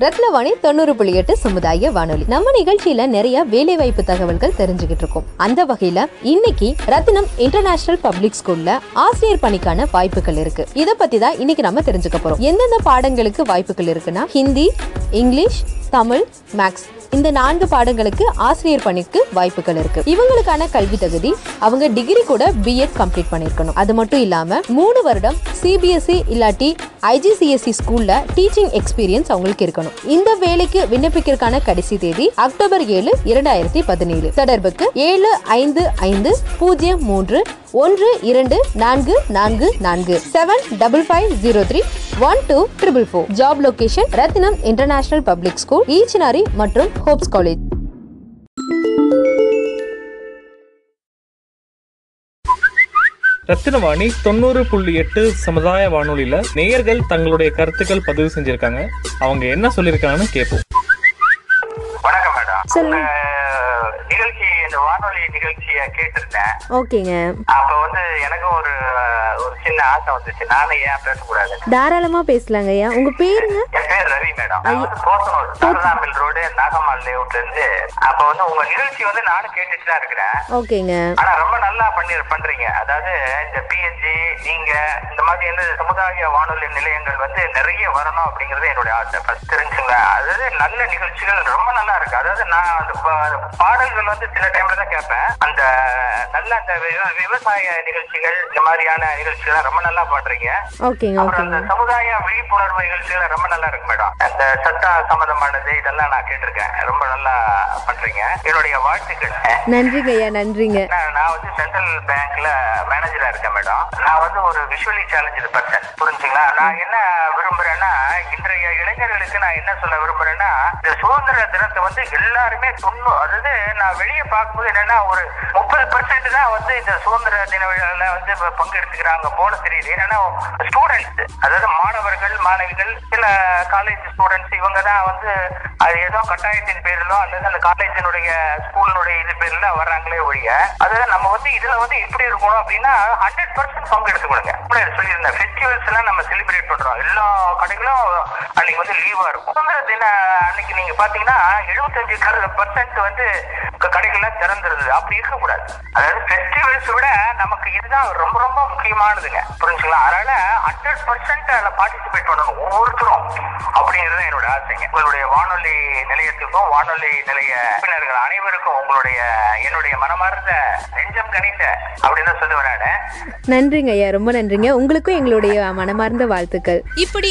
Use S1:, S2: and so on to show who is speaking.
S1: ரத்னவாணி தொண்ணூறு புள்ளி எட்டு சமுதாய வானொலி. நம்ம நிகழ்ச்சியில நிறைய வேலை வாய்ப்பு தகவல்கள் தெரிஞ்சுக்கிட்டு இருக்கோம். அந்த வகையில இன்னைக்கு ரத்னம் இன்டர்நேஷனல் பப்ளிக் ஸ்கூல்ல ஆசிரியர் பணிக்கான வாய்ப்புகள் இருக்கு. இத பத்தி தான் இன்னைக்கு நம்ம தெரிஞ்சுக்க போறோம். எந்தெந்த பாடங்களுக்கு வாய்ப்புகள் இருக்குன்னா ஹிந்தி இங்கிலீஷ் தமிழ் மேக்ஸ். இந்த நான்கு பாடங்களுக்கு ஆசிரியர் பணிக்கு வாய்ப்புகள் இருக்கு. இவங்களுக்கான கல்வி தகுதி அவங்க டிகிரி கூட பிஎட் கம்ப்ளீட் பண்ணிருக்கணும். அது மட்டும் இல்லாம மூணு வருடம் சிபிஎஸ்இ இல்லாட்டி ஐஜிசிஎஸ்சி ஸ்கூல்ல டீச்சிங் எக்ஸ்பீரியன்ஸ் அவங்களுக்கு இருக்கணும். இந்த வேலைக்கு விண்ணப்பிக்கிறதுக்கான கடைசி தேதி அக்டோபர் ஏழு இரண்டாயிரத்தி பதினேழு. தொடர்புக்கு ஏழு ஐந்து ஐந்து பூஜ்ஜியம் மூன்று ஒன்று இரண்டு நான்கு நான்கு நான்கு. Seven double five zero three one two triple four job location Ratnam international public school Eachanari மற்றும் ஹோப்ஸ் காலேஜ்
S2: ரத்தினவாணி தொண்ணூறு புள்ளி எட்டு சமுதாய வானொலியில நேயர்கள் தங்களுடைய கருத்துக்கள் பதிவு செஞ்சிருக்காங்க. அவங்க என்ன சொல்லியிருக்காங்கன்னு கேட்போம்
S3: வணக்கம் மேடம். நிகழ்ச்சி இந்த வானொலி நிகழ்ச்சியை கேட்டிருந்தேன்.
S1: ஓகேங்க.
S3: அப்ப வந்து எனக்கும் ஒரு ஒரு சின்ன ஆசை வந்துச்சு. நானும் ஏன் பேசக்கூடாது
S1: தாராளமா பேசலாங்க ஐயா உங்க பேருங்க?
S3: பேர் ரவி மேடம். போத்தனூர் ரோடு நாகம்மாள் லேஅவுட்ல இருந்து அப்ப வந்து உங்க நிகழ்ச்சி வந்து நானும் கேட்டுட்டு தான் இருக்கிறேன்.
S1: ஓகேங்க.
S3: ஆனா ரொம்ப நல்லா பண்ணி பண்றீங்க. அதாவது இந்த பிஎன்ஜி நீங்க இந்த மாதிரி வந்து சமுதாய வானொலி நிலையங்கள் வந்து நிறைய வரணும் அப்படிங்கறது என்னுடைய ஆசை. ஃபர்ஸ்ட் தெரிஞ்சுங்க. அதாவது நல்ல நிகழ்ச்சிகள் ரொம்ப நல்லா இருக்கு. அதாவது நான் அந்த பாடல்கள் வந்து சில டைம்ல தான் கேட்பேன். அந்த நல்ல அந்த விவ- விவசாய நிகழ்ச்சிகள் இந்த மாதிரியான நிகழ்ச்சிகள் ரொம்ப நல்லா பண்றீங்க
S1: ஓகேங்க
S3: அப்புறம் அந்த சமுதாய விழிப்புணர்வு நிகழ்ச்சிகள் ரொம்ப நல்லா இருக்கு மேடம். அந்த சட்ட சம்பந்தமானது இதெல்லாம் நான் கேட்டிருக்கேன். ரொம்ப நல்லா பண்றீங்க. என்னுடைய வாழ்த்துக்கள்.
S1: நன்றிங்க ஐயா நன்றிங்க.
S3: நான் வந்து சென்ட்ரல் பேங்க்ல மேனேஜரா இருக்கேன் மேடம். நான் வந்து ஒரு விஷுவலி சேலஞ்சு பர்சன் புரிஞ்சுங்களா? நான் என்ன விரும்புறேன்னா இன்றைய இளைஞர்களுக்கு நான் என்ன சொல்ல விரும்புறேன்னா இந்த சுதந்திர தினத்தை வந்து எல்லாருமே தொண்ணூ அதாவது நான் வெளியே பார்க்கும்போது என்னன்னா ஒரு முப்பது பர்சன்ட் தான் வந்து இந்த சுதந்திர தின விழால வந்து பங்கெடுத்துக்கிறாங்க போல தெரியுது என்னன்னா ஸ்டூடெண்ட்ஸ் அதாவது மாணவர்கள் மாணவிகள் சில காலேஜ் ஸ்டூடெண்ட்ஸ் இவங்க தான் வந்து அது ஏதோ கட்டாயத்தின் பேரிலோ அல்லது அந்த காலேஜினுடைய ஸ்கூலினுடைய இது பேர்ல வர்றாங்களே ஒழிய அதாவது நம்ம வந்து இதுல வந்து எப்படி இருக்கணும் அப்படின்னா ஹண்ட்ரட் பர்சன்ட் பங்கு எடுத்துக்கணுங்க சொல்லியிருந்தேன். ஃபெஸ்டிவல்ஸ் எல்லாம் நம்ம செலிப்ரேட் பண்றோம். எல்லா கடைகளும் அன்னைக்கு வந்து லீவா இருக்கும். சுதந்திர தின அன்னைக்கு நீங்க பாத்தீங்கன்னா எழுபத்தஞ்சு பர்சன்ட் வந்து கடைகள்லாம் திறந்திருந்தது. அப்படி இருக்கக்கூடாது. அதாவது ஃபெஸ்டிவல்ஸ் விட நமக்கு இதுதான் ரொம்ப ரொம்ப முக்கியமானதுங்க. புரிஞ்சுங்களா? அதனால ஹண்ட்ரட் பர்சன்ட் அதில் பார்ட்டிசிபேட் பண்ணணும் ஒவ்வொருத்தரும். அப்படிங்கிறது என்னோட ஆசைங்க. உங்களுடைய வானொலி நிலையத்துக்கும் வானொலி நிலைய உறுப்பினர்கள் அனைவருக்கும் உங்களுடைய என்னுடைய மனமார்ந்த நெஞ்சம் கணித்த அப்படின்னு தான் சொல்லுவேன் நானு.
S1: நன்றிங்க ஐயா. ரொம்ப நன்றிங்க. உங்களுக்கும் எங்களுடைய மனமார்ந்த வாழ்த்துக்கள்.
S4: இப்படி